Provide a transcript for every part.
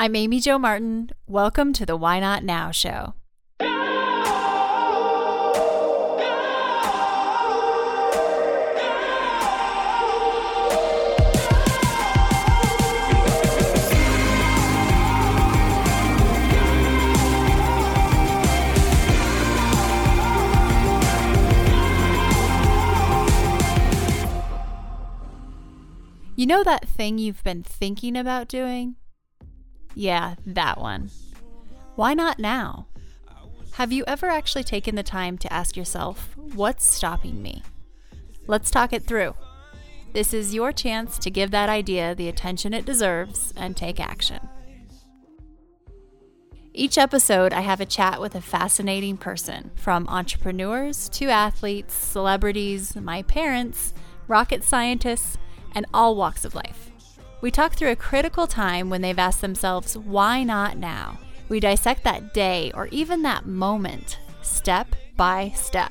I'm Amy Jo Martin. Welcome to the Why Not Now show. You know that thing you've been thinking about doing? Yeah, that one. Why not now? Have you ever actually taken the time to ask yourself, what's stopping me? Let's talk it through. This is your chance to give that idea the attention it deserves and take action. Each episode, I have a chat with a fascinating person, from entrepreneurs to athletes, celebrities, my parents, rocket scientists, and all walks of life. We talk through a critical time when they've asked themselves, why not now? We dissect that day or even that moment, step by step.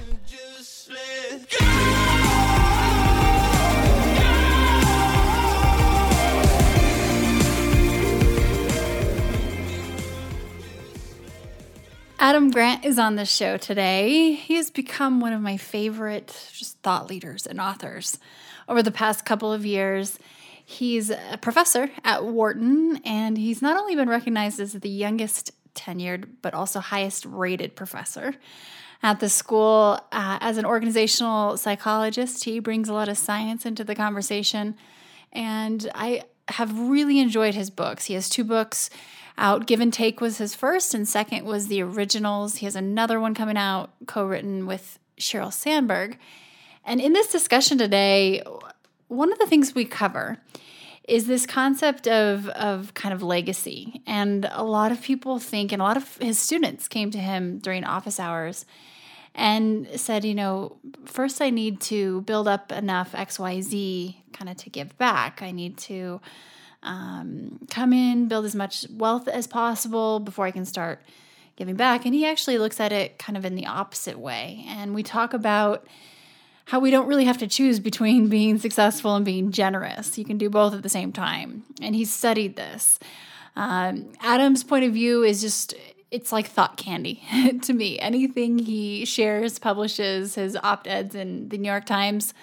Adam Grant is on the show today. He has become one of my favorite just thought leaders and authors over the past couple of years. He's a professor at Wharton, and he's not only been recognized as the youngest tenured, but also highest rated professor at the school. Uh, as an organizational psychologist, he brings a lot of science into the conversation, and I have really enjoyed his books. He has two books out. Give and Take was his first, and second was The Originals. He has another one coming out, co written with Sheryl Sandberg. And in this discussion today, one of the things we cover is this concept of of kind of legacy. And a lot of people think and a lot of his students came to him during office hours and said, you know, first I need to build up enough XYZ kind of to give back. I need to um, come in, build as much wealth as possible before I can start giving back. And he actually looks at it kind of in the opposite way. And we talk about how we don't really have to choose between being successful and being generous. You can do both at the same time. And he studied this. Um, Adam's point of view is just, it's like thought candy to me. Anything he shares, publishes, his op eds in the New York Times,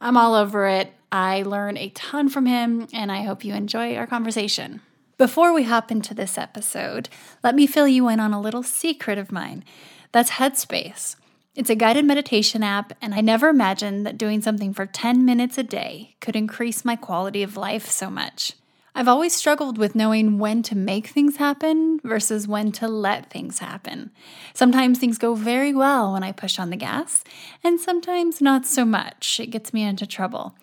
I'm all over it. I learn a ton from him, and I hope you enjoy our conversation. Before we hop into this episode, let me fill you in on a little secret of mine. That's Headspace. It's a guided meditation app, and I never imagined that doing something for 10 minutes a day could increase my quality of life so much. I've always struggled with knowing when to make things happen versus when to let things happen. Sometimes things go very well when I push on the gas, and sometimes not so much. It gets me into trouble.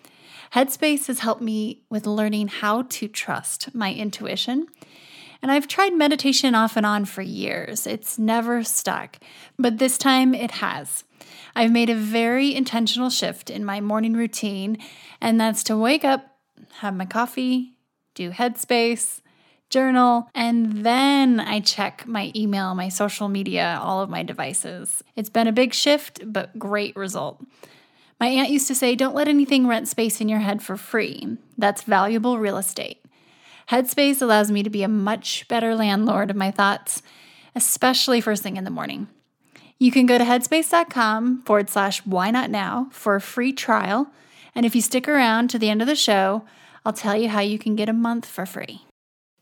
Headspace has helped me with learning how to trust my intuition and I've tried meditation off and on for years. It's never stuck, but this time it has. I've made a very intentional shift in my morning routine, and that's to wake up, have my coffee, do headspace, journal, and then I check my email, my social media, all of my devices. It's been a big shift, but great result. My aunt used to say, Don't let anything rent space in your head for free. That's valuable real estate. Headspace allows me to be a much better landlord of my thoughts, especially first thing in the morning. You can go to headspace.com forward slash why not now for a free trial. And if you stick around to the end of the show, I'll tell you how you can get a month for free.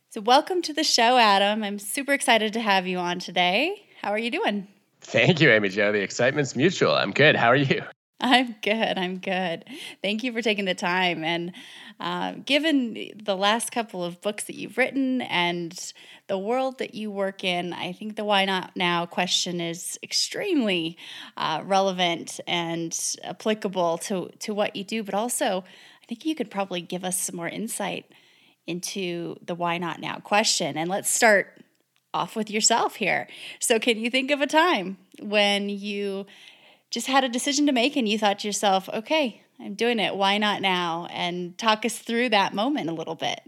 So, welcome to the show, Adam. I'm super excited to have you on today. How are you doing? Thank you, Amy Jo. The excitement's mutual. I'm good. How are you? I'm good. I'm good. Thank you for taking the time. And uh, given the last couple of books that you've written and the world that you work in, I think the why not now question is extremely uh, relevant and applicable to, to what you do. But also, I think you could probably give us some more insight into the why not now question. And let's start off with yourself here. So, can you think of a time when you just had a decision to make and you thought to yourself, okay, I'm doing it. Why not now? And talk us through that moment a little bit.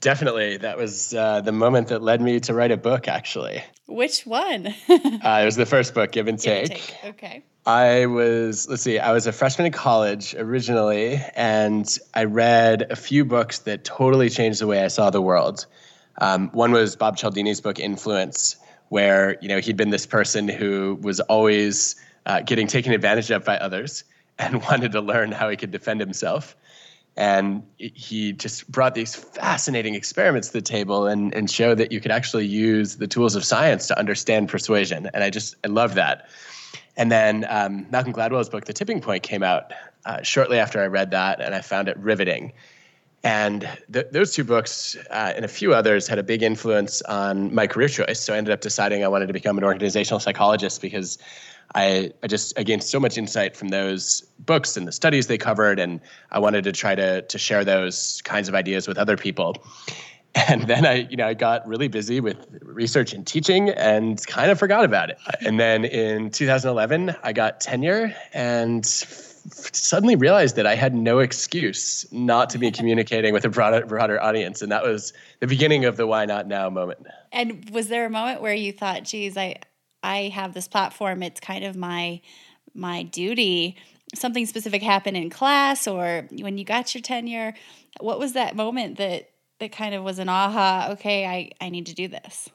Definitely. That was uh, the moment that led me to write a book, actually. Which one? uh, it was the first book, Give and Take. Give and take. Okay. I was, let's see, I was a freshman in college originally, and I read a few books that totally changed the way I saw the world. Um, one was Bob Cialdini's book Influence, where you know he'd been this person who was always uh, getting taken advantage of by others and wanted to learn how he could defend himself. And he just brought these fascinating experiments to the table and, and showed that you could actually use the tools of science to understand persuasion. And I just, I love that. And then um, Malcolm Gladwell's book, The Tipping Point, came out uh, shortly after I read that, and I found it riveting. And th- those two books uh, and a few others had a big influence on my career choice. So I ended up deciding I wanted to become an organizational psychologist because I, I just I gained so much insight from those books and the studies they covered, and I wanted to try to to share those kinds of ideas with other people. And then I, you know, I got really busy with research and teaching and kind of forgot about it. And then in 2011, I got tenure and suddenly realized that I had no excuse not to be communicating with a broader, broader audience. And that was the beginning of the why not now moment. And was there a moment where you thought, geez, I, I have this platform. It's kind of my my duty. Something specific happened in class or when you got your tenure. What was that moment that that kind of was an aha, okay, I, I need to do this?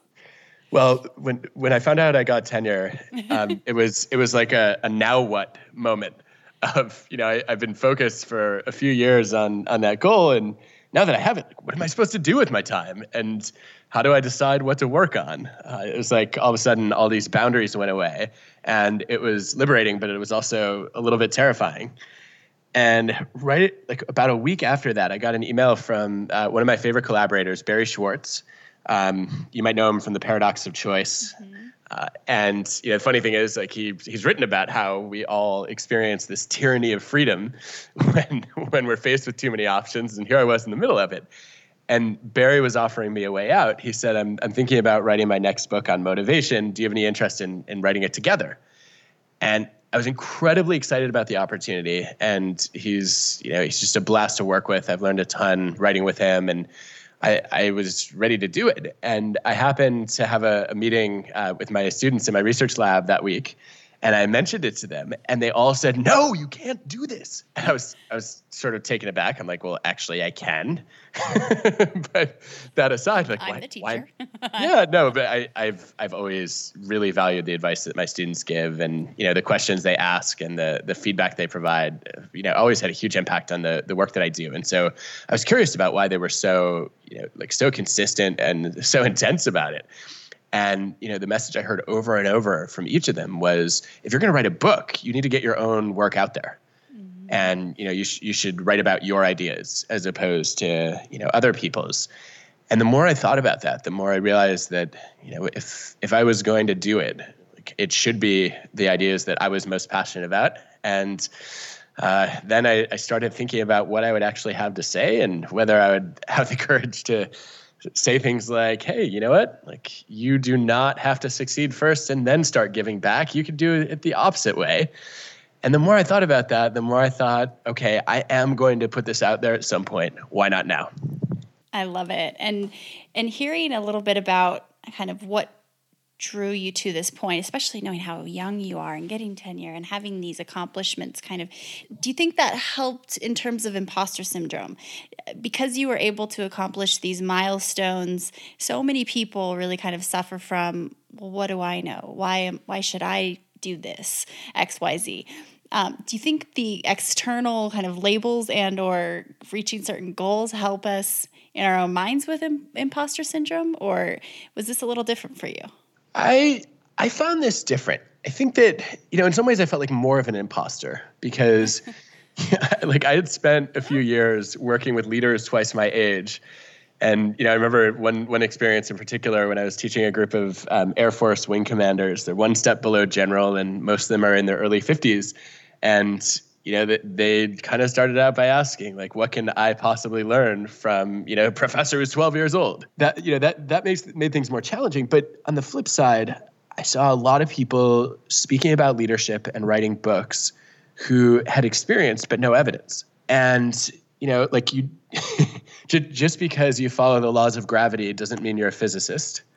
Well, when when I found out I got tenure, um, it was it was like a, a now what moment of you know I, have been focused for a few years on on that goal, and now that I have it, what am I supposed to do with my time? And how do I decide what to work on? Uh, it was like all of a sudden all these boundaries went away, and it was liberating, but it was also a little bit terrifying. And right like about a week after that, I got an email from uh, one of my favorite collaborators, Barry Schwartz. Um, you might know him from the Paradox of Choice. Mm-hmm. Uh, and you know, the funny thing is, like he he's written about how we all experience this tyranny of freedom when when we're faced with too many options. And here I was in the middle of it. And Barry was offering me a way out. He said, "I'm I'm thinking about writing my next book on motivation. Do you have any interest in in writing it together?" And I was incredibly excited about the opportunity. And he's you know he's just a blast to work with. I've learned a ton writing with him and I, I, was ready to do it. And I happened to have a, a meeting uh, with my students in my research lab that week and I mentioned it to them, and they all said, "No, you can't do this." And I was, I was sort of taken aback. I'm like, "Well, actually, I can." but that aside, like, I'm why? the teacher. why? yeah, no, but I, I've, I've always really valued the advice that my students give, and you know, the questions they ask and the the feedback they provide. You know, always had a huge impact on the the work that I do, and so I was curious about why they were so, you know, like so consistent and so intense about it. And you know, the message I heard over and over from each of them was, if you're going to write a book, you need to get your own work out there. Mm-hmm. And you know, you sh- you should write about your ideas as opposed to you know other people's. And the more I thought about that, the more I realized that you know, if if I was going to do it, like, it should be the ideas that I was most passionate about. And uh, then I, I started thinking about what I would actually have to say and whether I would have the courage to say things like, hey, you know what? Like, you do not have to succeed first and then start giving back. You could do it the opposite way. And the more I thought about that, the more I thought, okay, I am going to put this out there at some point. Why not now? I love it. And and hearing a little bit about kind of what drew you to this point, especially knowing how young you are and getting tenure and having these accomplishments kind of do you think that helped in terms of imposter syndrome? Because you were able to accomplish these milestones, so many people really kind of suffer from, well, what do I know? Why am why should I do this? XYZ. Um, do you think the external kind of labels and or reaching certain goals help us in our own minds with Im- imposter syndrome or was this a little different for you I I found this different. I think that you know, in some ways, I felt like more of an imposter because, like, I had spent a few years working with leaders twice my age, and you know, I remember one one experience in particular when I was teaching a group of um, Air Force wing commanders. They're one step below general, and most of them are in their early fifties, and you know, they kind of started out by asking, like, what can I possibly learn from, you know, a professor who's 12 years old? That, you know, that, that makes, made things more challenging. But on the flip side, I saw a lot of people speaking about leadership and writing books who had experience but no evidence. And, you know, like you, just because you follow the laws of gravity doesn't mean you're a physicist.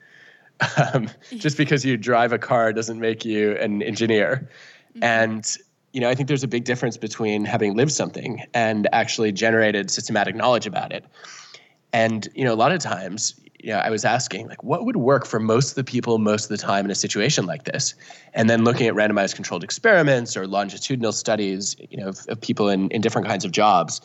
Um, just because you drive a car doesn't make you an engineer. Mm-hmm. And you know, I think there's a big difference between having lived something and actually generated systematic knowledge about it. And you know, a lot of times, you know, I was asking like, what would work for most of the people most of the time in a situation like this, and then looking at randomized controlled experiments or longitudinal studies, you know, of, of people in in different kinds of jobs.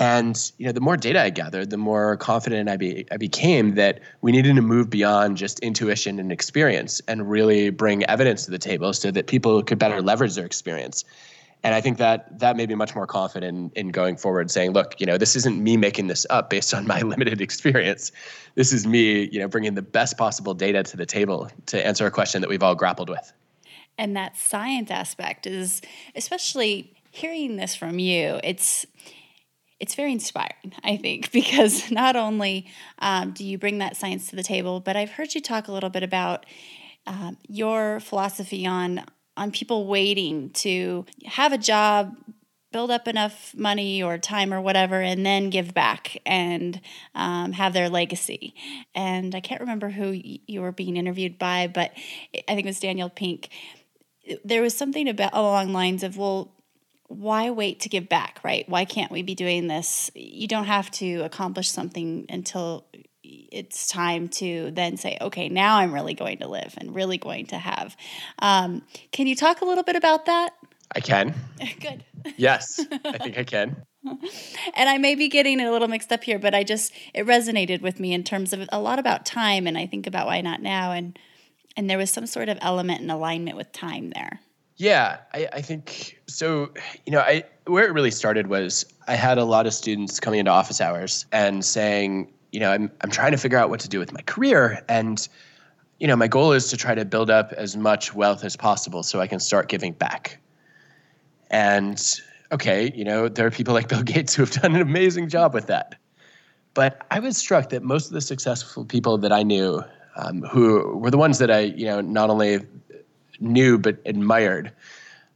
And you know, the more data I gathered, the more confident I, be, I became that we needed to move beyond just intuition and experience and really bring evidence to the table so that people could better leverage their experience. And I think that that made me much more confident in, in going forward, saying, "Look, you know, this isn't me making this up based on my limited experience. This is me, you know, bringing the best possible data to the table to answer a question that we've all grappled with." And that science aspect is, especially hearing this from you, it's it's very inspiring, I think, because not only um, do you bring that science to the table, but I've heard you talk a little bit about um, your philosophy on on people waiting to have a job, build up enough money or time or whatever, and then give back and um, have their legacy. And I can't remember who you were being interviewed by, but I think it was Daniel Pink. There was something about along lines of, well, why wait to give back, right? Why can't we be doing this? You don't have to accomplish something until it's time to then say, okay, now I'm really going to live and really going to have. Um, can you talk a little bit about that? I can. Good. Yes, I think I can. and I may be getting a little mixed up here, but I just it resonated with me in terms of a lot about time, and I think about why not now, and and there was some sort of element and alignment with time there. Yeah, I, I, think so. You know, I where it really started was I had a lot of students coming into office hours and saying, you know, I'm I'm trying to figure out what to do with my career, and you know, my goal is to try to build up as much wealth as possible so I can start giving back. And okay, you know, there are people like Bill Gates who have done an amazing job with that. But I was struck that most of the successful people that I knew, um, who were the ones that I, you know, not only knew but admired,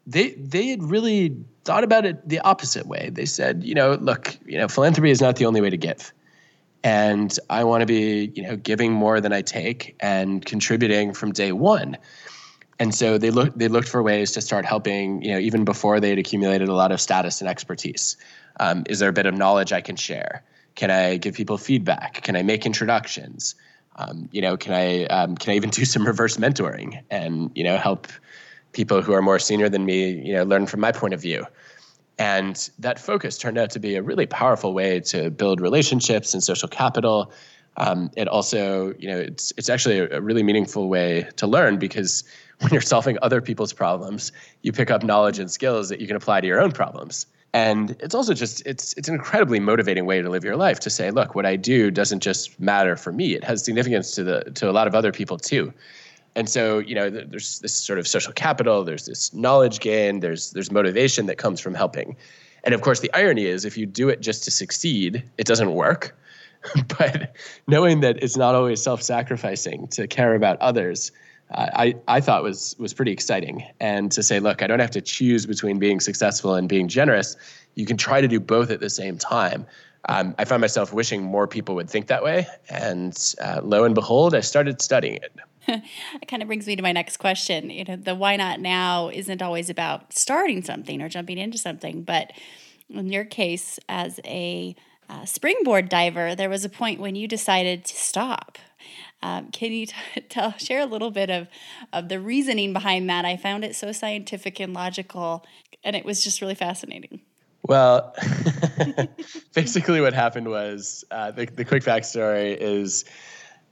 they they had really thought about it the opposite way. They said, you know, look, you know, philanthropy is not the only way to give. And I want to be, you know, giving more than I take and contributing from day one. And so they looked they looked for ways to start helping, you know, even before they had accumulated a lot of status and expertise. Um, is there a bit of knowledge I can share? Can I give people feedback? Can I make introductions? Um, you know, can I um, can I even do some reverse mentoring and you know help people who are more senior than me, you know, learn from my point of view. And that focus turned out to be a really powerful way to build relationships and social capital. Um, it also, you know, it's it's actually a, a really meaningful way to learn because when you're solving other people's problems, you pick up knowledge and skills that you can apply to your own problems and it's also just it's it's an incredibly motivating way to live your life to say look what i do doesn't just matter for me. It has significance to the to a lot of other people too. And so you know there's this sort of social capital there's this knowledge gain there's there's motivation that comes from helping. And of course the irony is if you do it just to succeed it doesn't work. But knowing that it's not always self-sacrificing to care about others I, I thought was was pretty exciting. And to say, look, I don't have to choose between being successful and being generous. You can try to do both at the same time. Um, I found myself wishing more people would think that way. And uh, lo and behold, I started studying it. it kind of brings me to my next question. You know, the why not now isn't always about starting something or jumping into something, but in your case, as a uh, springboard diver, there was a point when you decided to stop um, can you t- tell share a little bit of of the reasoning behind that? I found it so scientific and logical, and it was just really fascinating. Well, basically, what happened was uh, the the quick backstory is.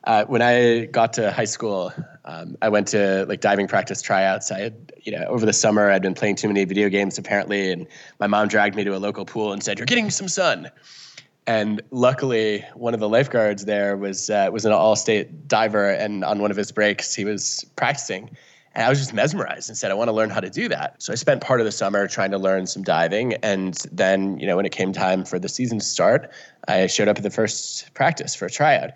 Uh, when I got to high school, um, I went to like diving practice tryouts. I had, you know, over the summer I'd been playing too many video games apparently, and my mom dragged me to a local pool and said, "You're getting some sun." And luckily, one of the lifeguards there was uh, was an all-state diver, and on one of his breaks, he was practicing. And I was just mesmerized and said, I want to learn how to do that. So I spent part of the summer trying to learn some diving. And then, you know, when it came time for the season to start, I showed up at the first practice for a tryout.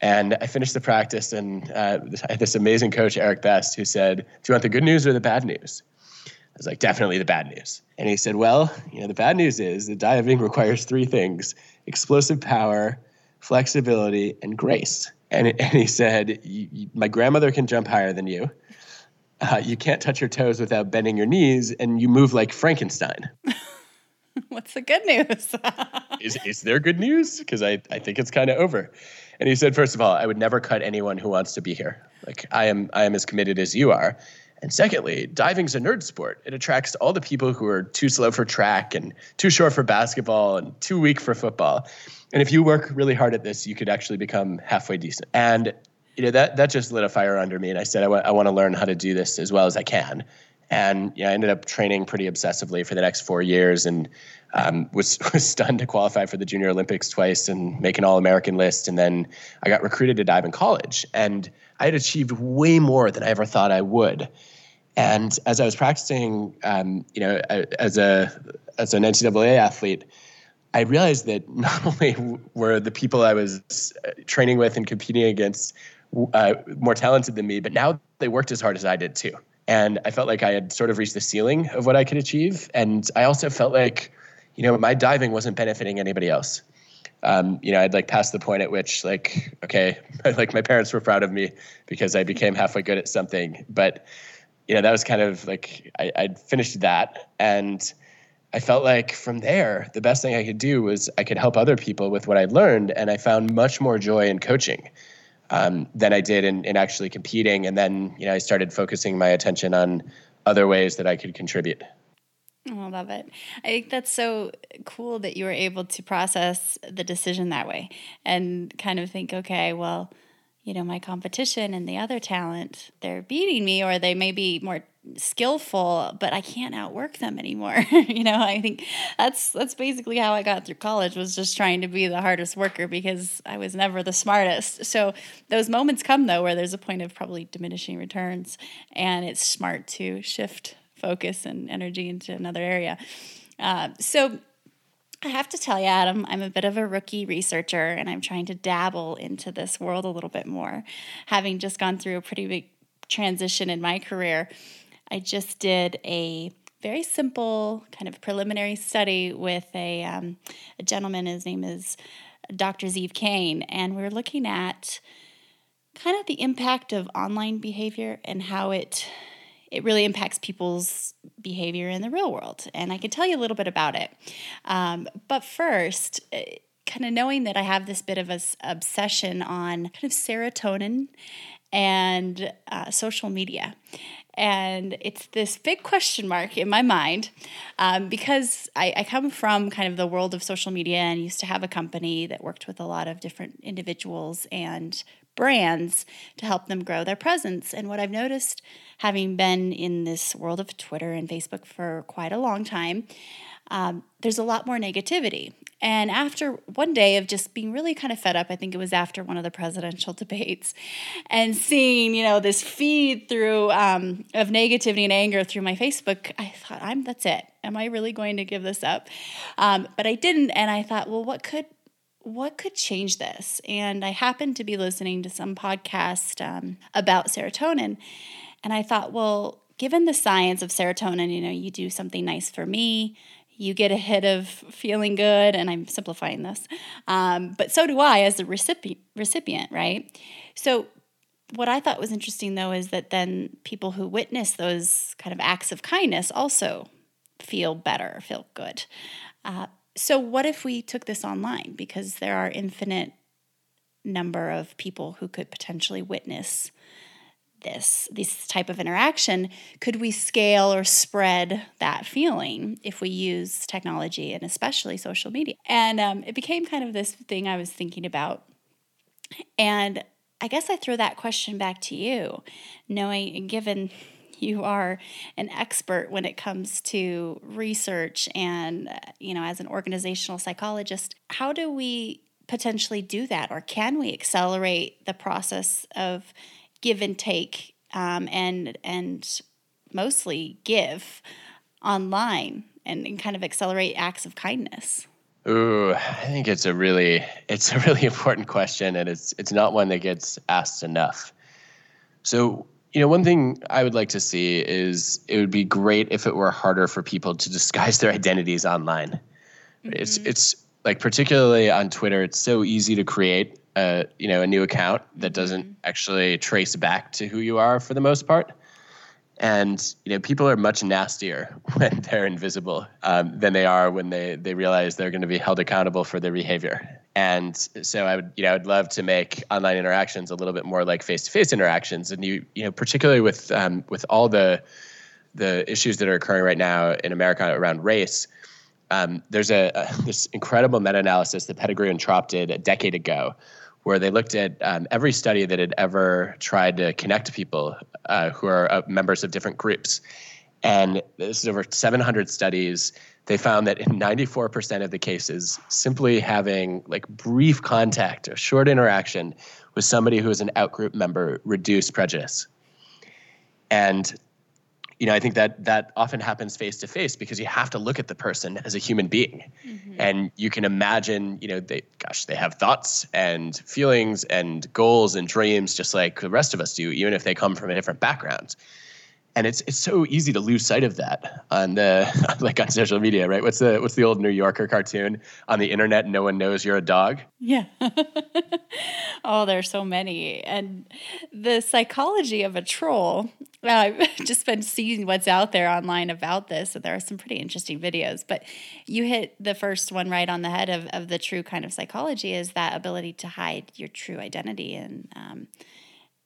And I finished the practice, and uh, I had this amazing coach, Eric Best, who said, Do you want the good news or the bad news? I was like, Definitely the bad news. And he said, Well, you know, the bad news is that diving requires three things explosive power, flexibility, and grace. And, and he said, My grandmother can jump higher than you. Uh, you can't touch your toes without bending your knees, and you move like Frankenstein. What's the good news? is, is there good news? Because I, I think it's kind of over. and he said, first of all, I would never cut anyone who wants to be here. Like I am, I am as committed as you are. And secondly, diving's a nerd sport. It attracts all the people who are too slow for track and too short for basketball and too weak for football. And if you work really hard at this, you could actually become halfway decent. And you know that that just lit a fire under me. And I said, I, w- I want to learn how to do this as well as I can. And know, I ended up training pretty obsessively for the next four years, and um, was was stunned to qualify for the Junior Olympics twice and make an All American list. And then I got recruited to dive in college, and I had achieved way more than I ever thought I would. And as I was practicing, um, you know, as a as an NCAA athlete, I realized that not only were the people I was uh, training with and competing against uh, more talented than me, but now they worked as hard as I did too. And I felt like I had sort of reached the ceiling of what I could achieve. And I also felt like, you know, my diving wasn't benefiting anybody else. Um, you know, I'd like passed the point at which, like, okay, like my parents were proud of me because I became halfway good at something, but you know, that was kind of like I, I'd finished that and I felt like from there, the best thing I could do was I could help other people with what I'd learned. And I found much more joy in coaching um, than I did in, in actually competing. And then, you know, I started focusing my attention on other ways that I could contribute. Oh, I love it. I think that's so cool that you were able to process the decision that way and kind of think, okay, well, you know, my competition and the other talent, they're beating me or they may be more skillful, but I can't outwork them anymore. you know, I think that's that's basically how I got through college was just trying to be the hardest worker because I was never the smartest. So those moments come though where there's a point of probably diminishing returns and it's smart to shift focus and energy into another area. Uh, so I have to tell you, Adam, I'm a bit of a rookie researcher and I'm trying to dabble into this world a little bit more. Having just gone through a pretty big transition in my career, I just did a very simple kind of preliminary study with a, um, a gentleman. His name is Dr. Zeev Kain, and we're looking at kind of the impact of online behavior and how it it really impacts people's behavior in the real world. And I can tell you a little bit about it. Um, but first, eh, kind of knowing that I have this bit of a obsession on kind of serotonin and uh, social media. And it's this big question mark in my mind um, because I, I, come from kind of the world of social media and used to have a company that worked with a lot of different individuals and brands to help them grow their presence. And what I've noticed, having been in this world of Twitter and Facebook for quite a long time, um, there's a lot more negativity. And after one day of just being really kind of fed up, I think it was after one of the presidential debates, and seeing you know this feed through um, of negativity and anger through my Facebook, I thought, I'm that's it. Am I really going to give this up? Um, but I didn't, and I thought, well, what could what could change this? And I happened to be listening to some podcast um, about serotonin, and I thought, well, given the science of serotonin, you know, you do something nice for me, you get a hit of feeling good, and I'm simplifying this, um, but so do I as the recipient, recipient, right? So, what I thought was interesting though is that then people who witness those kind of acts of kindness also feel better, feel good. Uh, so, what if we took this online? Because there are infinite number of people who could potentially witness this this type of interaction could we scale or spread that feeling if we use technology and especially social media? And um, it became kind of this thing i was thinking about. And i guess i throw that question back to you knowing and given you are an expert when it comes to research and you know as an organizational psychologist how do we potentially do that? Or can we accelerate the process of give and take um, and and mostly give online and, and kind of accelerate acts of kindness Ooh, I think it's a really it's a really important question and it's it's not one that gets asked enough. So you know, one thing I would like to see is it would be great if it were harder for people to disguise their identities online. Mm-hmm. It's it's like particularly on Twitter, it's so easy to create a you know a new account that doesn't mm-hmm. actually trace back to who you are for the most part. And you know, people are much nastier when they're invisible um, than they are when they they realize they're going to be held accountable for their behavior. And so I would, you know, I'd love to make online interactions a little bit more like face-to-face interactions. And you, you know, particularly with um, with all the the issues that are occurring right now in America around race. Um, there's a, a, this incredible meta-analysis that Pettigrew and Tropp did a decade ago, where they looked at um, every study that had ever tried to connect people uh, who are uh, members of different groups, and this is over 700 studies they found that in 94% of the cases, simply having like brief contact, a short interaction with somebody who is an outgroup member reduced prejudice. And you know, I think that that often happens face to face because you have to look at the person as a human being, mm-hmm. and you can imagine, you know, they, gosh, they have thoughts and feelings and goals and dreams just like the rest of us do, even if they come from a different background and it's it's so easy to lose sight of that on the like on social media, right? What's the what's the old New Yorker cartoon on the internet? No one knows you're a dog. Yeah. oh, there's so many, and the psychology of a troll. Uh, I've just been seeing what's out there online about this, and there are some pretty interesting videos. But you hit the first one right on the head of of the true kind of psychology is that ability to hide your true identity and. Um,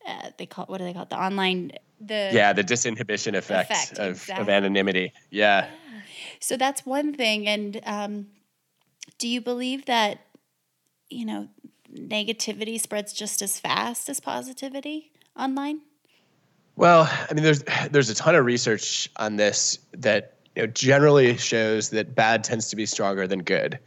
uh, they call what do they call it? The online the yeah the disinhibition effect, effect of, exactly. of anonymity. Yeah. yeah. So that's one thing. And um, do you believe that you know negativity spreads just as fast as positivity online? Well, I mean, there's there's a ton of research on this that you know, generally shows that bad tends to be stronger than good.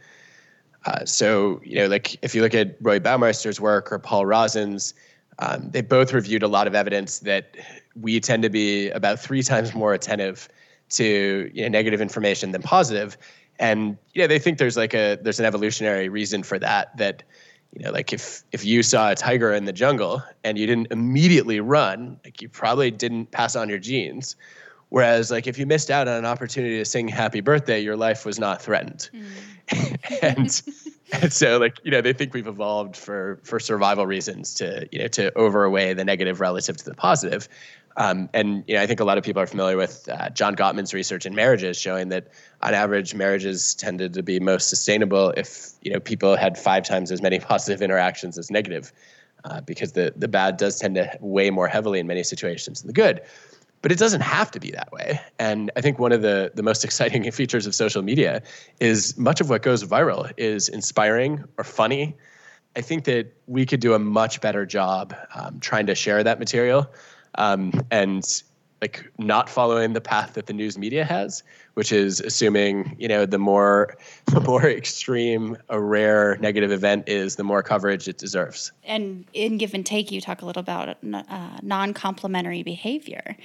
Uh, so, you know, like if you look at Roy Baumeister's work or Paul Rozin's, um, they both reviewed a lot of evidence that we tend to be about three times more attentive to you know, negative information than positive. And yeah, they think there's like a there's an evolutionary reason for that. That you know, like if if you saw a tiger in the jungle and you didn't immediately run, like you probably didn't pass on your genes. Whereas, like if you missed out on an opportunity to sing "Happy Birthday," your life was not threatened. Mm. and and so like you know they think we've evolved for for survival reasons to you know to overweigh the negative relative to the positive um, and you know i think a lot of people are familiar with uh, john gottman's research in marriages showing that on average marriages tended to be most sustainable if you know people had five times as many positive interactions as negative uh, because the the bad does tend to weigh more heavily in many situations than the good but it doesn't have to be that way. And I think one of the, the most exciting features of social media is much of what goes viral is inspiring or funny. I think that we could do a much better job um, trying to share that material um, and like not following the path that the news media has, which is assuming you know the more the more extreme a rare negative event is, the more coverage it deserves. And in give and take, you talk a little about uh, non-complementary behavior.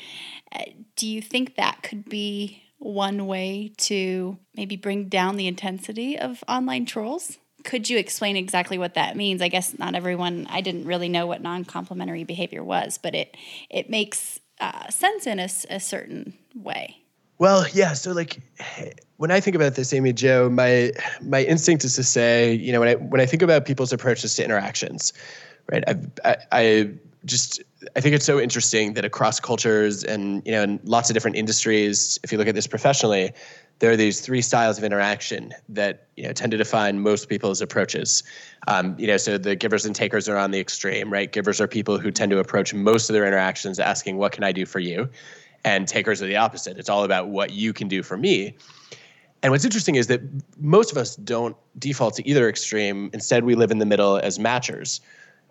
Uh, do you think that could be one way to maybe bring down the intensity of online trolls? Could you explain exactly what that means? I guess not everyone. I didn't really know what non-complementary behavior was, but it it makes uh, sense in a, a certain way. Well, yeah. So, like, when I think about this, Amy Jo, my my instinct is to say, you know, when I when I think about people's approaches to interactions, right? I've, I, I just I think it's so interesting that across cultures and you know in lots of different industries, if you look at this professionally, there are these three styles of interaction that you know tend to define most people's approaches. Um, you know, so the givers and takers are on the extreme, right? Givers are people who tend to approach most of their interactions asking, "What can I do for you?" And takers are the opposite. It's all about what you can do for me. And what's interesting is that most of us don't default to either extreme. Instead, we live in the middle as matchers.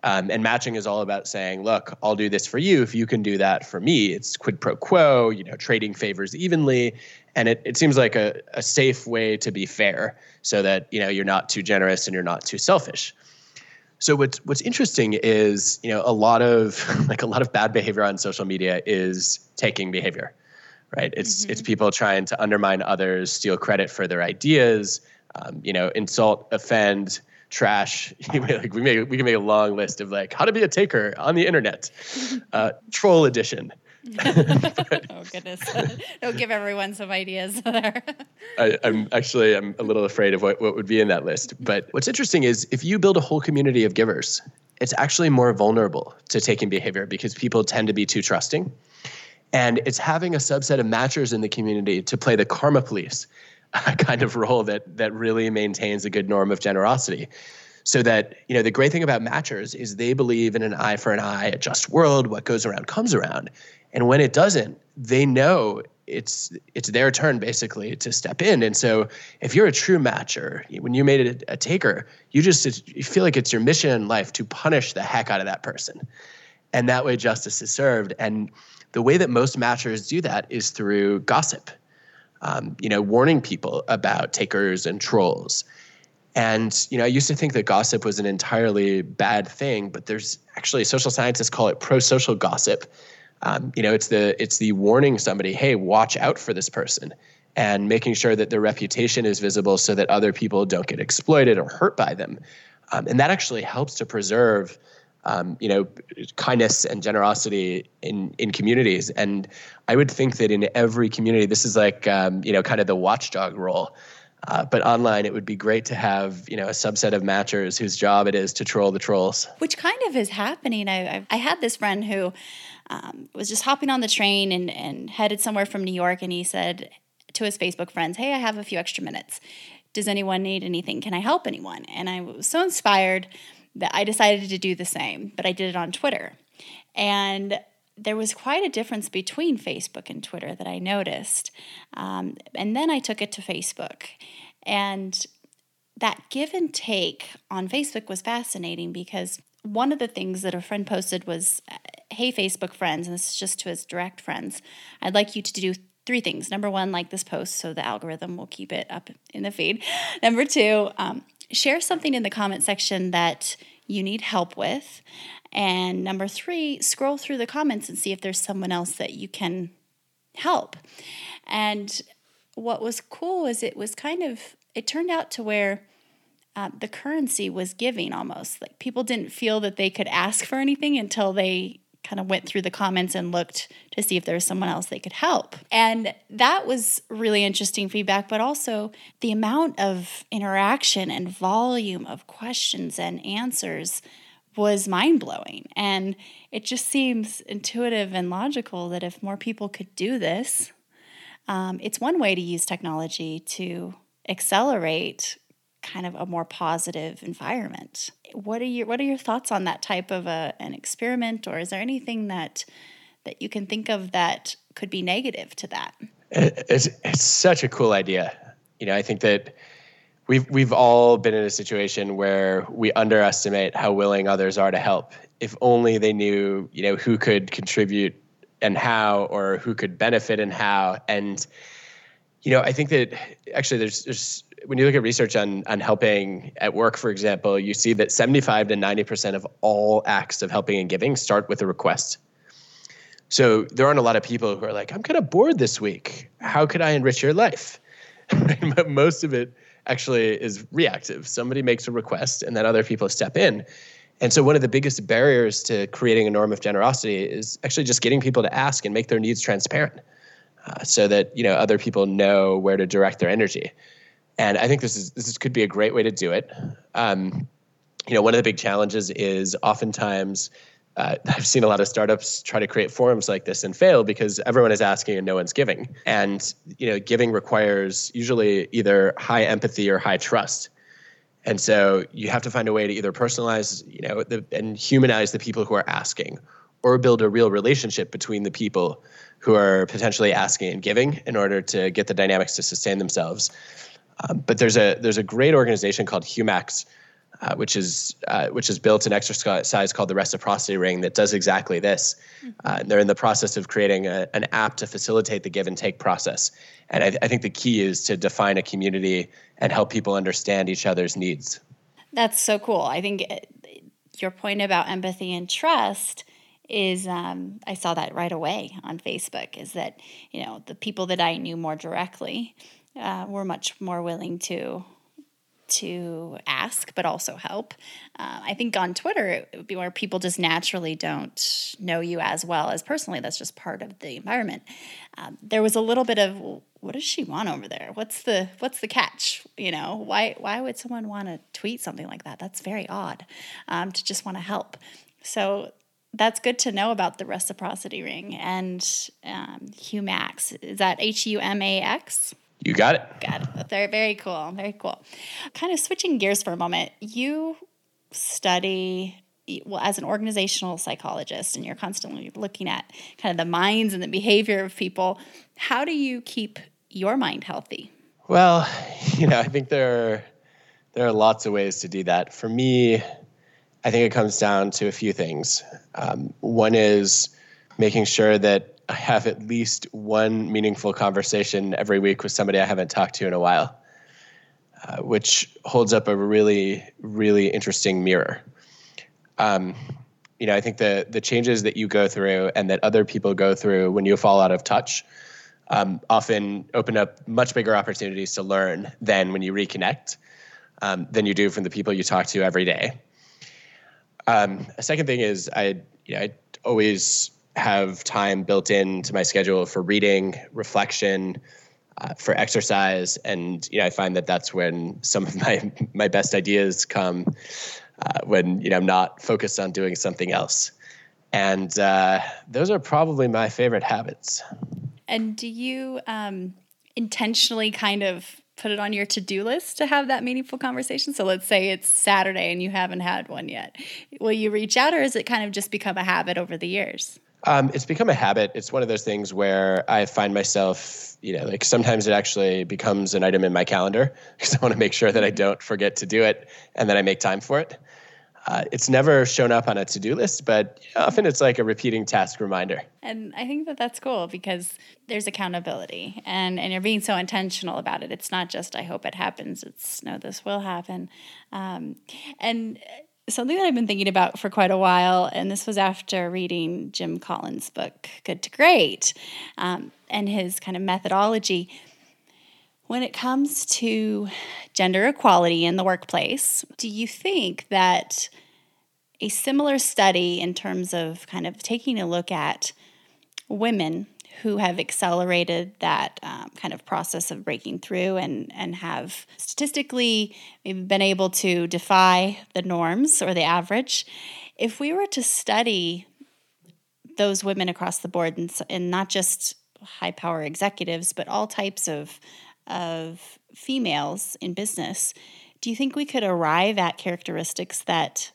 Um, and matching is all about saying, look, I'll do this for you if you can do that for me. It's quid pro quo, you know, trading favors evenly and it, it seems like a, a safe way to be fair so that you know you're not too generous and you're not too selfish so what's what's interesting is you know a lot of like a lot of bad behavior on social media is taking behavior right it's mm-hmm. it's people trying to undermine others steal credit for their ideas um, you know insult offend trash like we make we can make a long list of like how to be a taker on the internet uh, troll edition oh goodness! Don't give everyone some ideas there. I, am actually I'm a little afraid of what, what would be in that list. But what's interesting is if you build a whole community of givers, it's actually more vulnerable to taking behavior because people tend to be too trusting. And it's having a subset of matchers in the community to play the karma police kind of role that that really maintains a good norm of generosity. So that, you know, the great thing about matchers is they believe in an eye for an eye, a just world, what goes around comes around. And when it doesn't, they know it's it's their turn basically to step in. And so if you're a true matcher, when you made it a, a taker, you just you feel like it's your mission in life to punish the heck out of that person. And that way justice is served. And the way that most matchers do that is through gossip. Um, you know, warning people about takers and trolls. And you know, I used to think that gossip was an entirely bad thing, but there's actually social scientists call it pro-social gossip, um, you know, it's the it's the warning somebody, hey, watch out for this person, and making sure that their reputation is visible so that other people don't get exploited or hurt by them, um, and that actually helps to preserve. Um, you know, kindness and generosity in in communities, and I would think that in every community, this is like um, you know, kind of the watchdog role. Uh, but online, it would be great to have you know a subset of matchers whose job it is to troll the trolls. Which kind of is happening. I I, I had this friend who um, was just hopping on the train and, and headed somewhere from New York. And he said to his Facebook friends, Hey, I have a few extra minutes. Does anyone need anything? Can I help anyone? And I was so inspired that I decided to do the same, but I did it on Twitter. And there was quite a difference between Facebook and Twitter that I noticed. Um, and then I took it to Facebook. And that give and take on Facebook was fascinating because one of the things that a friend posted was Hey, Facebook friends, and this is just to his direct friends, I'd like you to do three things. Number one, like this post so the algorithm will keep it up in the feed. Number two, um, share something in the comment section that you need help with. And number three, scroll through the comments and see if there's someone else that you can help. And what was cool was it was kind of, it turned out to where uh, the currency was giving almost. Like people didn't feel that they could ask for anything until they kind of went through the comments and looked to see if there was someone else they could help. And that was really interesting feedback, but also the amount of interaction and volume of questions and answers was mind blowing. And it just seems intuitive and logical that if more people could do this, um, it's one way to use technology to accelerate kind of a more positive environment. What are your what are your thoughts on that type of a, an experiment, or is there anything that that you can think of that could be negative to that? It's it's such a cool idea. You know, I think that we've we've all been in a situation where we underestimate how willing others are to help. If only they knew, you know, who could contribute and how, or who could benefit and how. And you know, I think that actually there's there's when you look at research on on helping at work, for example, you see that 75 to 90 percent of all acts of helping and giving start with a request. So there aren't a lot of people who are like, "I'm kind of bored this week. How could I enrich your life?" but most of it actually is reactive. Somebody makes a request, and then other people step in. And so one of the biggest barriers to creating a norm of generosity is actually just getting people to ask and make their needs transparent, uh, so that you know other people know where to direct their energy and I think this is this could be a great way to do it. Um, you know, one of the big challenges is oftentimes uh, I've seen a lot of startups try to create forums like this and fail because everyone is asking and no one's giving. And you know, giving requires usually either high empathy or high trust. And so you have to find a way to either personalize, you know, the, and humanize the people who are asking, or build a real relationship between the people who are potentially asking and giving in order to get the dynamics to sustain themselves. Um, but there's a there's a great organization called Humax, uh, which is uh, which has built an exercise called the Reciprocity Ring that does exactly this. Mm-hmm. Uh, they're in the process of creating a, an app to facilitate the give and take process. And I, I think the key is to define a community and help people understand each other's needs. That's so cool. I think uh, your point about empathy and trust is um, I saw that right away on Facebook. Is that you know the people that I knew more directly uh, we're much more willing to to ask but also help. Uh, i think on twitter it would be where people just naturally don't know you as well as personally. That's just part of the environment. Um, there was a little bit of what does she want over there? What's the what's the catch? You know why why would someone want to tweet something like that? That's very odd um, to just want to help. So that's good to know about the reciprocity ring and um, Humax. Is that H U M A X? You got it. Got it. Very, very cool. Very cool. Kind of switching gears for a moment. You study well as an organizational psychologist and you're constantly looking at kind of the minds and the behavior of people how do you keep your mind healthy well you know i think there are there are lots of ways to do that for me i think it comes down to a few things um, one is making sure that have at least one meaningful conversation every week with somebody i haven't talked to in a while uh, which holds up a really really interesting mirror um, you know, I think the the changes that you go through and that other people go through when you fall out of touch um, often open up much bigger opportunities to learn than when you reconnect um, than you do from the people you talk to every day. Um, a second thing is I you know, I always have time built into my schedule for reading, reflection, uh, for exercise, and you know I find that that's when some of my my best ideas come uh, when you know I'm not focused on doing something else. And uh, those are probably my favorite habits. And do you um, intentionally kind of put it on your to-do list to have that meaningful conversation? So let's say it's Saturday and you haven't had one yet. Will you reach out, or has it kind of just become a habit over the years? Um, it's become a habit. It's one of those things where I find myself, you know, like sometimes it actually becomes an item in my calendar because I want to make sure that I don't forget to do it and that I make time for it. Uh, it's never shown up on a to-do list, but often it's like a repeating task reminder. And I think that that's cool because there's accountability, and and you're being so intentional about it. It's not just I hope it happens. It's no, this will happen. Um, and something that I've been thinking about for quite a while, and this was after reading Jim Collins' book Good to Great, um, and his kind of methodology. When it comes to gender equality in the workplace, do you think that a similar study in terms of kind of taking a look at women who have accelerated that um, kind of process of breaking through and, and have statistically been able to defy the norms or the average, if we were to study those women across the board and, and not just high power executives, but all types of of females in business, do you think we could arrive at characteristics that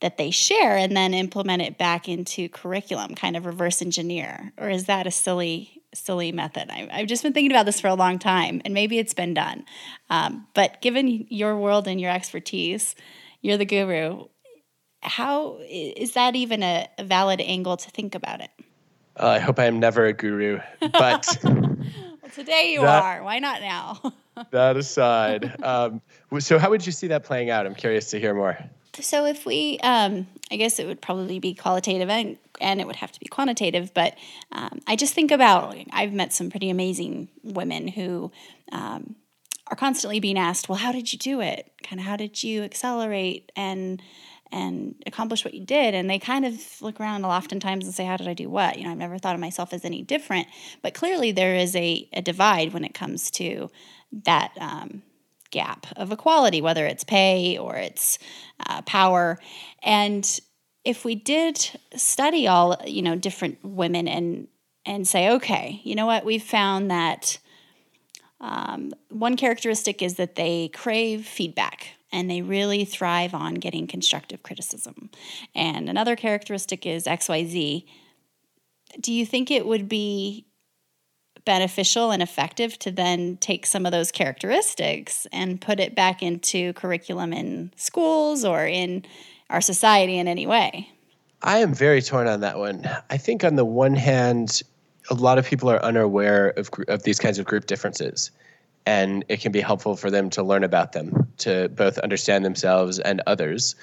that they share and then implement it back into curriculum, kind of reverse engineer? Or is that a silly, silly method? I, have just been thinking about this for a long time, and maybe it's been done. Um, but given your world and your expertise, you're the guru. How is that even a, a valid angle to think about it? Uh, I hope I am never a guru, but Today you that, are. Why not now? that aside, um, so how would you see that playing out? I'm curious to hear more. So if we, um, I guess it would probably be qualitative and and it would have to be quantitative. But um, I just think about I've met some pretty amazing women who um, are constantly being asked, "Well, how did you do it? Kind of how did you accelerate and and accomplish what you did. And they kind of look around oftentimes and say, How did I do what? You know, I've never thought of myself as any different. But clearly, there is a, a divide when it comes to that um, gap of equality, whether it's pay or it's uh, power. And if we did study all, you know, different women and and say, okay, you know what, we've found that um, one characteristic is that they crave feedback and they really thrive on getting constructive criticism. And another characteristic is XYZ. Do you think it would be beneficial and effective to then take some of those characteristics and put it back into curriculum in schools or in our society in any way? I am very torn on that one. I think on the one hand, a lot of people are unaware of, of these kinds of group differences and it can be helpful for them to learn about them to both understand themselves and others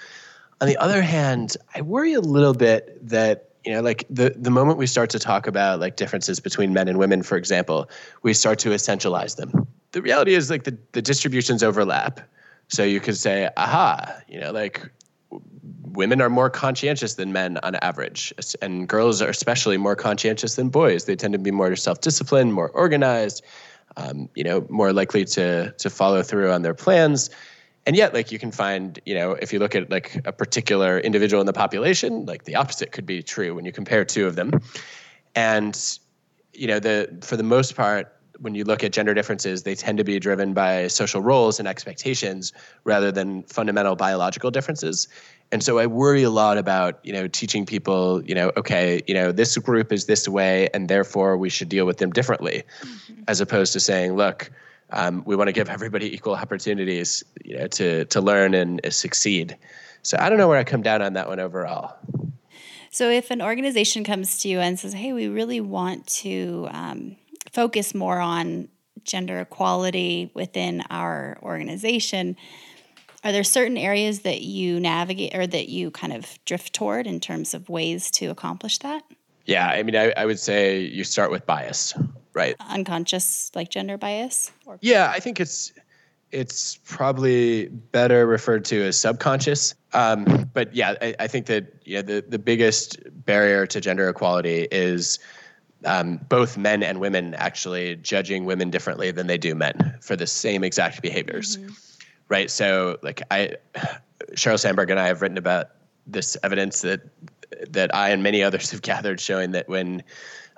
on the other hand i worry a little bit that you know like the the moment we start to talk about like differences between men and women for example we start to essentialize them. The reality is like the, the distributions overlap. So you could say aha you know like women are more conscientious than men on average and girls are especially more conscientious than boys. They tend to be more self-disciplined more organized um, you know, more likely to to follow through on their plans. And yet like you can find you know if you look at like a particular individual in the population like the opposite could be true when you compare two of them and you know the for the most part when you look at gender differences they tend to be driven by social roles and expectations rather than fundamental biological differences and so i worry a lot about you know teaching people you know okay you know this group is this way and therefore we should deal with them differently mm-hmm. as opposed to saying look um, we want to give everybody equal opportunities you know to to learn and uh, succeed. So i don't know where i come down on that one overall. So if an organization comes to you and says hey we really want to um, focus more on gender equality within our organization are there certain areas that you navigate or that you kind of drift toward in terms of ways to accomplish that? Yeah i mean i, I would say you start with bias right. Unconscious like gender bias or- yeah i think it's it's probably better referred to as subconscious. Um, but yeah I, I, think that yeah the, the biggest barrier to gender equality is um, both men and women actually judging women differently than they do men for the same exact behaviors. Mm-hmm. right? So like i Sheryl Sandberg and i have written about this evidence that that i and many others have gathered showing that when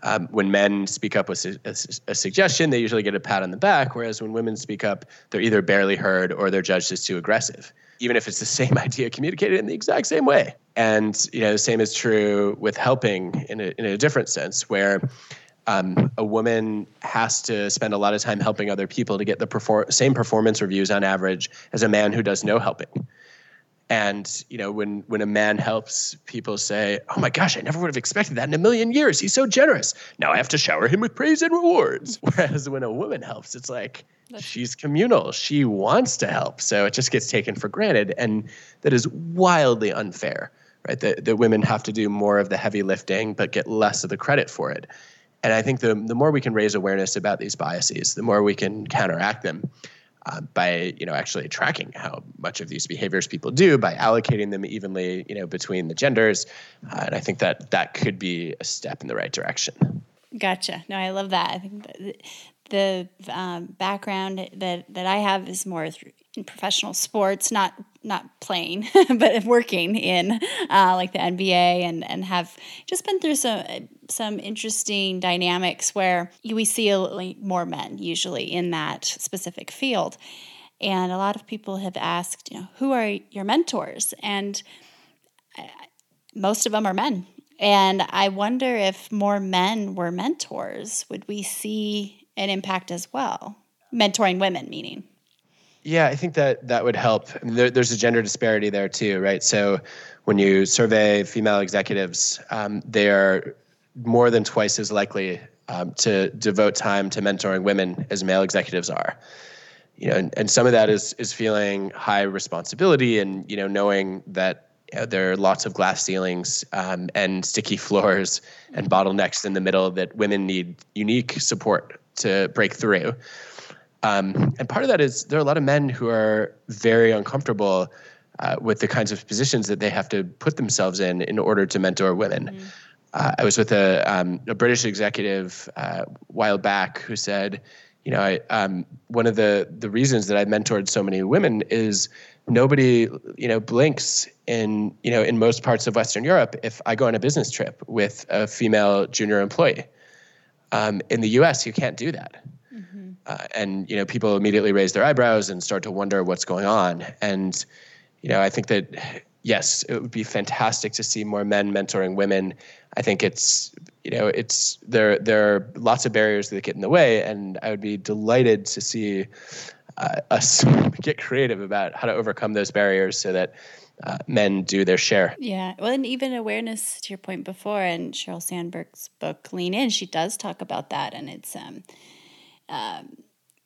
um, when men speak up with a, a, suggestion, they usually get a pat on the back, whereas when women speak up, they're either barely heard or they're judged as too aggressive, even if it's the same idea communicated in the exact same way. And you know, the same is true with helping in a, in a different sense, where um, a woman has to spend a lot of time helping other people to get the perform- same performance reviews on average as a man who does no helping. And you know, when when a man helps, people say, "Oh my gosh, I never would have expected that in a million years. He's so generous. Now I have to shower him with praise and rewards." Whereas when a woman helps, it's like she's communal. She wants to help, so it just gets taken for granted, and that is wildly unfair, right? That that women have to do more of the heavy lifting, but get less of the credit for it. And I think the the more we can raise awareness about these biases, the more we can counteract them uh, by you know actually tracking how much of these behaviors people do by allocating them evenly you know between the genders. Uh, and i think that that could be a step in the right direction. Gotcha. No i love that. I think the, the um, background that that i have is more in professional sports not not playing but working in uh, like the nba and and have just been through some some interesting dynamics where we see a, more men usually in that specific field. And a lot of people have asked, you know, who are your mentors? And uh, most of them are men. And I wonder if more men were mentors, would we see an impact as well? Mentoring women, meaning. Yeah, I think that that would help. I mean, there, there's a gender disparity there too, right? So when you survey female executives, um, they are more than twice as likely um, to devote time to mentoring women as male executives are. You know, and, and some of that is is feeling high responsibility and you know knowing that you know, there are lots of glass ceilings um, and sticky floors and bottlenecks in the middle that women need unique support to break through. Um, and part of that is there are a lot of men who are very uncomfortable uh, with the kinds of positions that they have to put themselves in in order to mentor women. Mm-hmm uh, I was with a, um, a British executive uh, a while back who said, you know, I, um, one of the the reasons that I've mentored so many women is nobody, you know, blinks in you know in most parts of Western Europe if I go on a business trip with a female junior employee. Um, in the U.S., you can't do that, mm-hmm. uh, and you know, people immediately raise their eyebrows and start to wonder what's going on. And you know, I think that yes, it would be fantastic to see more men mentoring women. I think it's you know it's there there are lots of barriers that get in the way, and I would be delighted to see uh, us get creative about how to overcome those barriers so that. Uh, men do their share. Yeah. Well, and even awareness to your point before, and Sheryl Sandberg's book, Lean In, she does talk about that. And it's, um, um,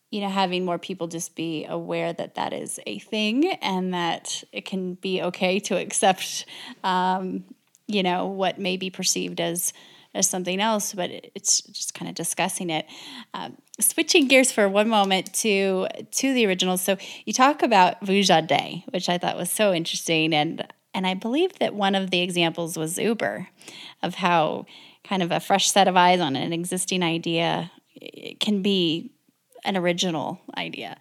you know, having more people just be aware that that is a thing and that it can be okay to accept, um, you know, what may be perceived as as something else, but it's just kind of discussing it. Um, switching gears for one moment to to the original. So you talk about Vuja de, which I thought was so interesting, and and I believe that one of the examples was Uber, of how kind of a fresh set of eyes on an existing idea eh, can be an original idea.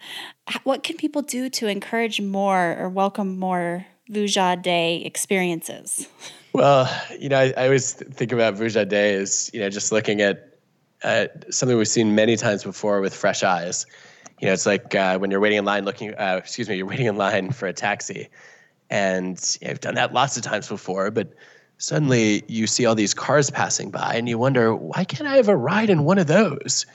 What can people do to encourage more or welcome more Vuja de experiences? Well, you know, I, I always think about Vuja de as, you know, just looking at, at something we've seen many times before with fresh eyes. You know, it's like uh, when you're waiting in line looking, uh, excuse me, you're waiting in line for a taxi. And you know, I've done that lots of times before, but suddenly you see all these cars passing by and you wonder, why can't I have a ride in one of those?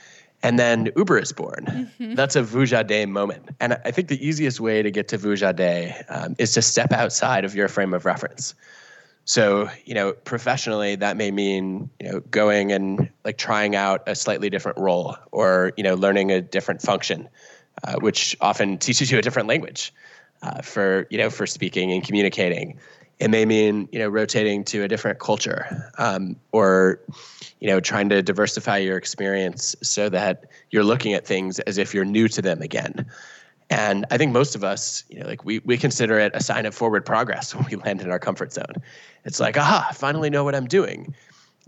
And then Uber is born. Mm-hmm. That's a Vuja de moment. And I think the easiest way to get to Vuja de um, is to step outside of your frame of reference. So, you know, professionally, that may mean, you know, going and like trying out a slightly different role or, you know, learning a different function, uh, which often teaches you a different language uh, for, you know, for speaking and communicating. It may mean, you know, rotating to a different culture um, or, you know, trying to diversify your experience so that you're looking at things as if you're new to them again. And I think most of us, you know, like we, we consider it a sign of forward progress when we land in our comfort zone. It's like, aha, I finally know what I'm doing.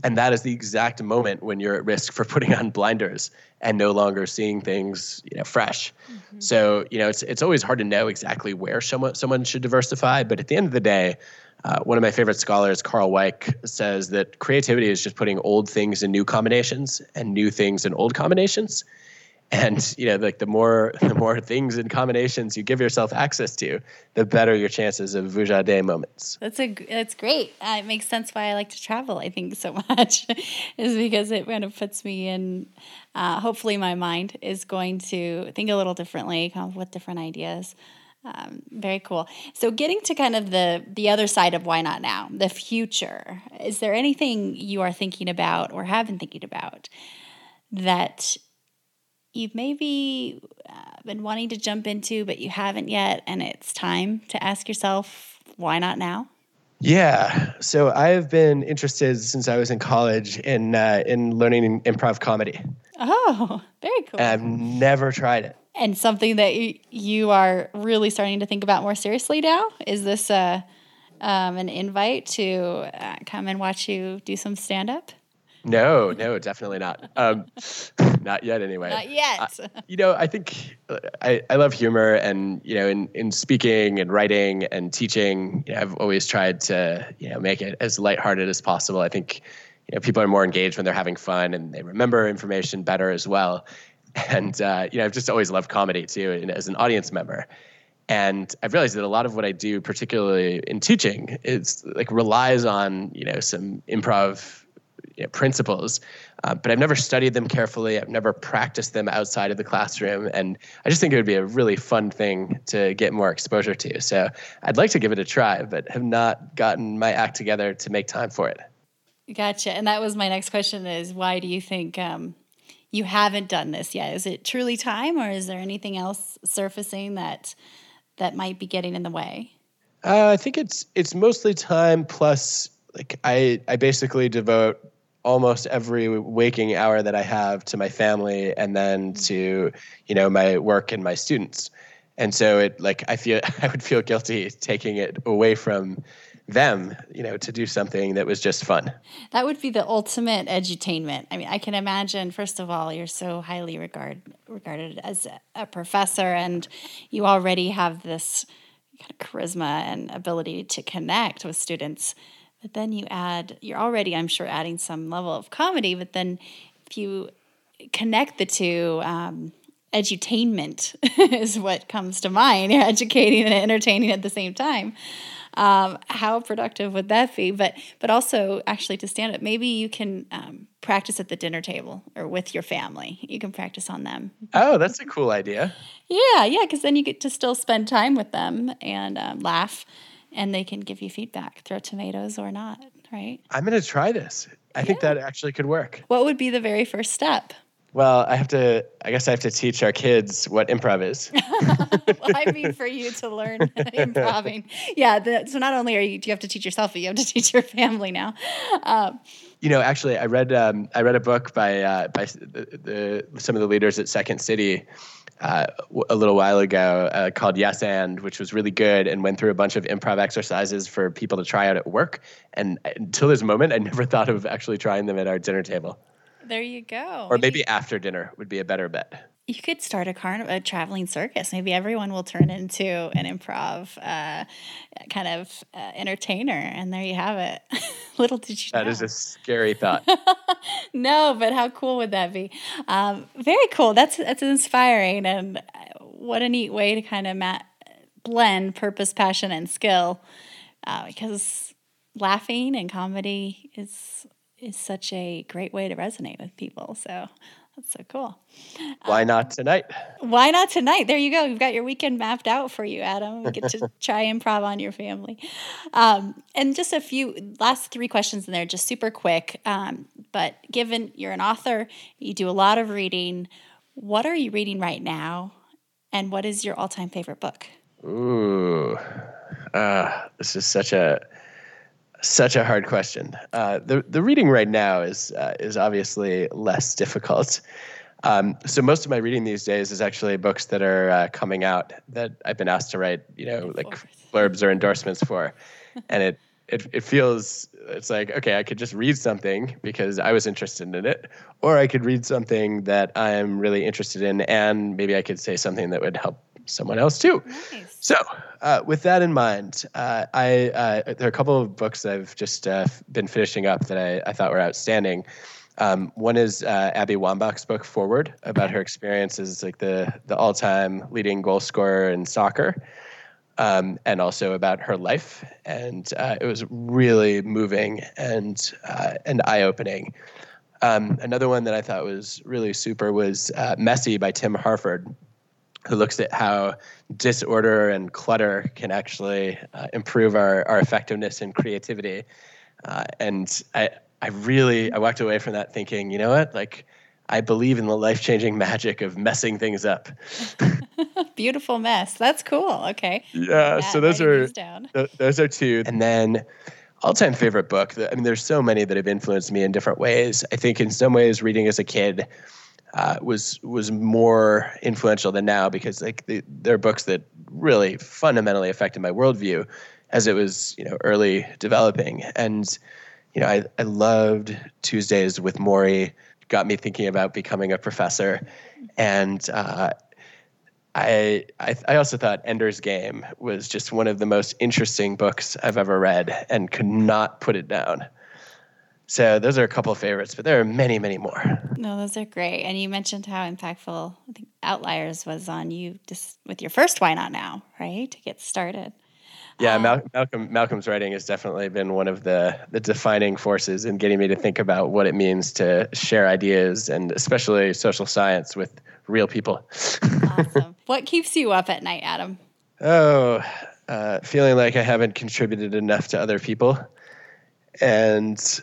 And that is the exact moment when you're at risk for putting on blinders and no longer seeing things, you know, fresh. Mm-hmm. So, you know, it's it's always hard to know exactly where someone someone should diversify. But at the end of the day, uh, one of my favorite scholars, Karl Weick, says that creativity is just putting old things in new combinations and new things in old combinations and you know like the more the more things and combinations you give yourself access to the better your chances of vuja de moments that's a that's great uh, it makes sense why i like to travel i think so much is because it kind of puts me in uh, hopefully my mind is going to think a little differently come up with different ideas um, very cool. So, getting to kind of the the other side of why not now, the future. Is there anything you are thinking about or have been thinking about that you've maybe uh, been wanting to jump into, but you haven't yet, and it's time to ask yourself, why not now? Yeah, so I've been interested since I was in college in uh, in learning improv comedy. Oh, very cool! I've never tried it. And something that you, you are really starting to think about more seriously now is this uh, um, an invite to uh, come and watch you do some stand up? No, no, definitely not. Um, not yet, anyway. Not yet. Uh, you know, I think uh, I, I love humor, and you know, in in speaking and writing and teaching, you know, I've always tried to you know make it as lighthearted as possible. I think you know people are more engaged when they're having fun and they remember information better as well. And uh, you know, I've just always loved comedy too, and as an audience member. And I've realized that a lot of what I do, particularly in teaching, is like relies on you know some improv you know, principles, uh, but I've never studied them carefully. I've never practiced them outside of the classroom, and I just think it would be a really fun thing to get more exposure to. So I'd like to give it a try, but have not gotten my act together to make time for it. Gotcha. And that was my next question: is why do you think um, you haven't done this yet? Is it truly time, or is there anything else surfacing that that might be getting in the way? Uh, I think it's it's mostly time plus like I I basically devote almost every waking hour that I have to my family and then mm-hmm. to you know my work and my students. And so it like I feel I would feel guilty taking it away from them, you know, to do something that was just fun. That would be the ultimate edutainment. I mean, I can imagine first of all, you're so highly regard regarded as a professor and you already have this kind of charisma and ability to connect with students but then you add, you're already, I'm sure, adding some level of comedy, but then if you connect the two, um, edutainment is what comes to mind. You're educating and entertaining at the same time. Um, how productive would that be? But but also actually to stand up, maybe you can um, practice at the dinner table or with your family. You can practice on them. Oh, that's a cool idea. Yeah, yeah, because then you get to still spend time with them and um, laugh and they can give you feedback throw tomatoes or not right? I'm going to try this. I yeah. think that actually could work. What would be the very first step? Well i have to i guess i have to teach our kids what improv is. Well, i mean for you to learn improving. Yeah the, so not only are you do you have to teach yourself but you have to teach your family now. Um, you know actually i read um, i read a book by uh, by the, the, some of the leaders at second city uh, a little while ago uh, called Yes and, which was really good and went through a bunch of improv exercises for people to try out at work. And until this moment, I never thought of actually trying them at our dinner table. There you go. Or maybe after dinner would be a better bet. You could start a carnival, a traveling circus. Maybe everyone will turn into an improv uh, kind of uh, entertainer, and there you have it. Little did you That know. is a scary thought. no, but how cool would that be? Um, very cool. That's that's inspiring, and uh, what a neat way to kind of ma- blend purpose, passion, and skill. Uh, because laughing and comedy is is such a great way to resonate with people. So that's so cool. Why not tonight? Why not tonight? There you go. You've got your weekend mapped out for you, Adam. You get to try improv on your family. Um, and just a few last three questions in there, just super quick. Um, but given you're an author, you do a lot of reading. What are you reading right now? And what is your all time favorite book? Ooh, uh, this is such a such a hard question. Uh, the the reading right now is uh, is obviously less difficult. Um, so most of my reading these days is actually books that are uh, coming out that I've been asked to write, you know, like blurbs or endorsements for, and it it it feels it's like okay, I could just read something because I was interested in it, or I could read something that I'm really interested in, and maybe I could say something that would help someone else too. Nice. So, uh, with that in mind, uh, I uh, there are a couple of books I've just uh, been finishing up that I, I thought were outstanding. Um, one is uh, Abby Wambach's book Forward about her experiences like the the all time leading goal scorer in soccer, um, and also about her life. And uh, it was really moving and uh, and eye opening. Um, another one that I thought was really super was uh, Messy by Tim Harford who looks at how disorder and clutter can actually uh, improve our, our effectiveness and creativity. Uh, and I, I really, I walked away from that thinking, you know what, like, I believe in the life changing magic of messing things up. Beautiful mess. That's cool. Okay. Yeah, Yeah, so those are th- those are two, and then all-time favorite book. I mean, there's so many that have influenced me in different ways. I think in some ways, reading as a kid uh, was was more influential than now because like the, they're books that really fundamentally affected my worldview as it was you know early developing and you know I, I loved Tuesdays with Morrie got me thinking about becoming a professor and uh, I, I I also thought Ender's Game was just one of the most interesting books I've ever read and could not put it down. So those are a couple of favorites, but there are many, many more. No, those are great. And you mentioned how impactful I think Outliers was on you just with your first Why Not Now, right? To get started. Yeah, Mal- Malcolm Malcolm's writing has definitely been one of the the defining forces in getting me to think about what it means to share ideas and especially social science with real people. Awesome. what keeps you up at night, Adam? Oh, uh, feeling like I haven't contributed enough to other people, and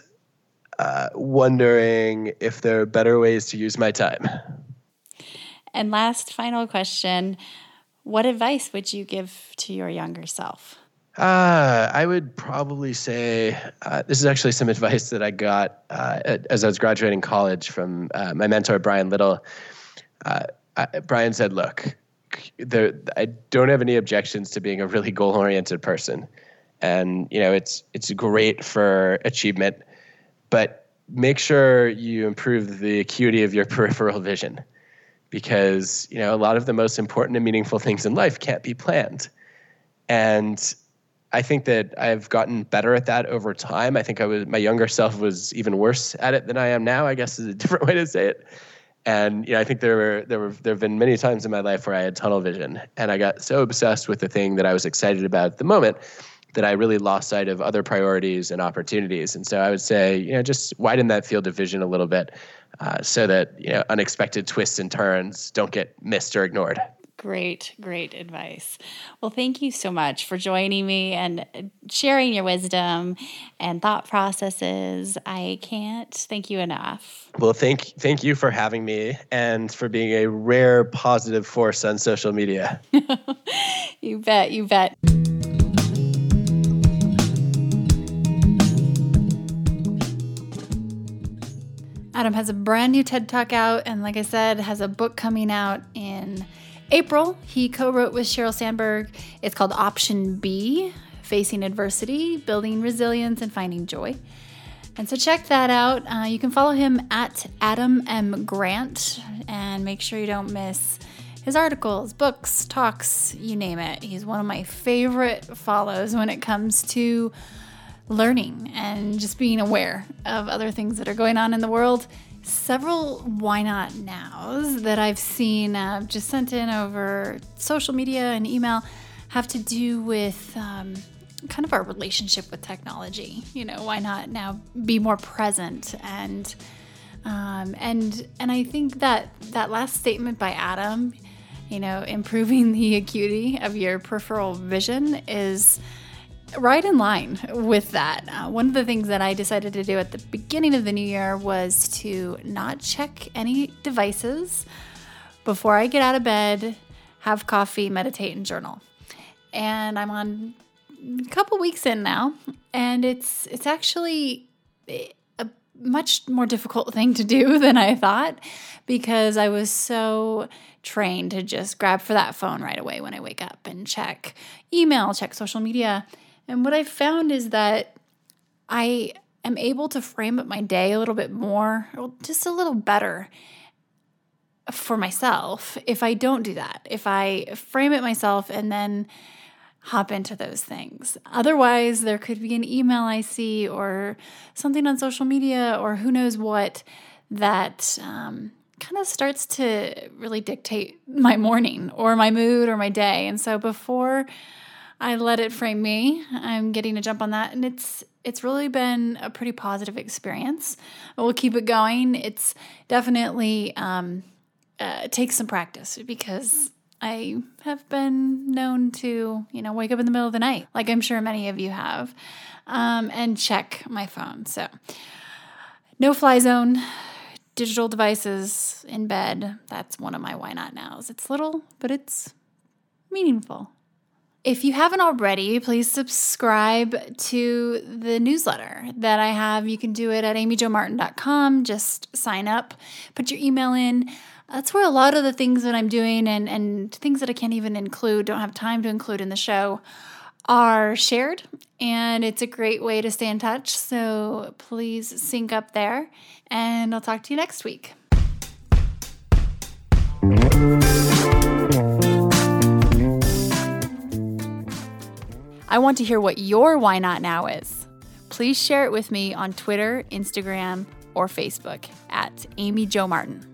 uh, wondering if there are better ways to use my time. And last, final question What advice would you give to your younger self? Uh, I would probably say uh, this is actually some advice that I got uh, as I was graduating college from uh, my mentor, Brian Little. Uh, I, Brian said, Look, there, I don't have any objections to being a really goal oriented person. And, you know, it's, it's great for achievement, but make sure you improve the acuity of your peripheral vision because, you know, a lot of the most important and meaningful things in life can't be planned. And I think that I've gotten better at that over time. I think I was my younger self was even worse at it than I am now. I guess is a different way to say it. And you know, I think there were there were there have been many times in my life where I had tunnel vision, and I got so obsessed with the thing that I was excited about at the moment that I really lost sight of other priorities and opportunities. And so I would say, you know, just widen that field of vision a little bit, uh, so that you know unexpected twists and turns don't get missed or ignored. Great, great advice. Well, thank you so much for joining me and sharing your wisdom and thought processes. I can't thank you enough. Well, thank thank you for having me and for being a rare positive force on social media. You bet, you bet. Adam has a brand new TED Talk out, and like I said, has a book coming out in April. He co wrote with Sheryl Sandberg. It's called Option B Facing Adversity, Building Resilience, and Finding Joy. And so check that out. Uh, you can follow him at Adam M. Grant and make sure you don't miss his articles, books, talks, you name it. He's one of my favorite follows when it comes to learning and just being aware of other things that are going on in the world. Several why not nows that I've seen uh, just sent in over social media and email have to do with um, kind of our relationship with technology. You know, why not now be more present and um, and and I think that that last statement by Adam, you know, improving the acuity of your peripheral vision is right in line with that. Uh, one of the things that I decided to do at the beginning of the new year was to not check any devices before I get out of bed, have coffee, meditate, and journal. And I'm on a couple weeks in now, and it's it's actually a much more difficult thing to do than I thought because I was so trained to just grab for that phone right away when I wake up and check email, check social media. And what I found is that I am able to frame up my day a little bit more, just a little better for myself if I don't do that. If I frame it myself and then hop into those things. Otherwise, there could be an email I see or something on social media or who knows what that um, kind of starts to really dictate my morning or my mood or my day. And so before I let it frame me, I'm getting a jump on that, and it's it's really been a pretty positive experience. We'll keep it going. It's definitely um, uh, takes some practice because I have been known to, you know, wake up in the middle of the night, like I'm sure many of you have, um, and check my phone. So, no fly zone, digital devices in bed. That's one of my why not nows. It's little, but it's meaningful. If you haven't already, please subscribe to the newsletter that I have. You can do it at amyjomartin.com. Just sign up, put your email in that's where a lot of the things that I'm doing and, and things that I can't even include, don't have time to include in the show, are shared. And it's a great way to stay in touch. So please sync up there. And I'll talk to you next week. I want to hear what your why not now is. Please share it with me on Twitter, Instagram, or Facebook at Amy Jo Martin.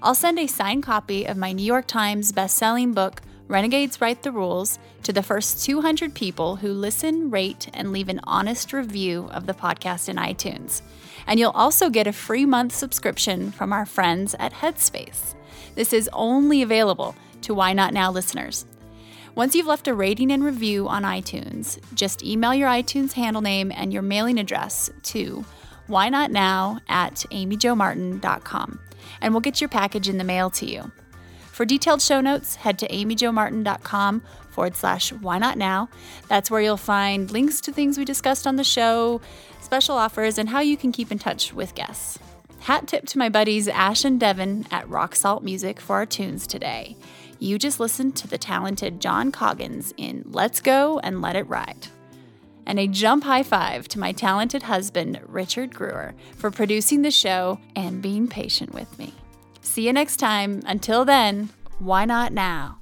I'll send a signed copy of my New York Times best-selling book, Renegades Write the Rules, to the first 200 people who listen, rate, and leave an honest review of the podcast in iTunes. And you'll also get a free month subscription from our friends at Headspace. This is only available to Why Not Now listeners. Once you've left a rating and review on iTunes, just email your iTunes handle name and your mailing address to why not now at amyjomartin.com and we'll get your package in the mail to you. For detailed show notes, head to amyjomartin.com forward slash why not now. That's where you'll find links to things we discussed on the show, special offers, and how you can keep in touch with guests. Hat tip to my buddies Ash and Devin at Rock Salt Music for our tunes today. You just listened to the talented John Coggins in Let's Go and Let It Ride and a jump high five to my talented husband, Richard Greer, for producing the show and being patient with me. See you next time. Until then, why not now?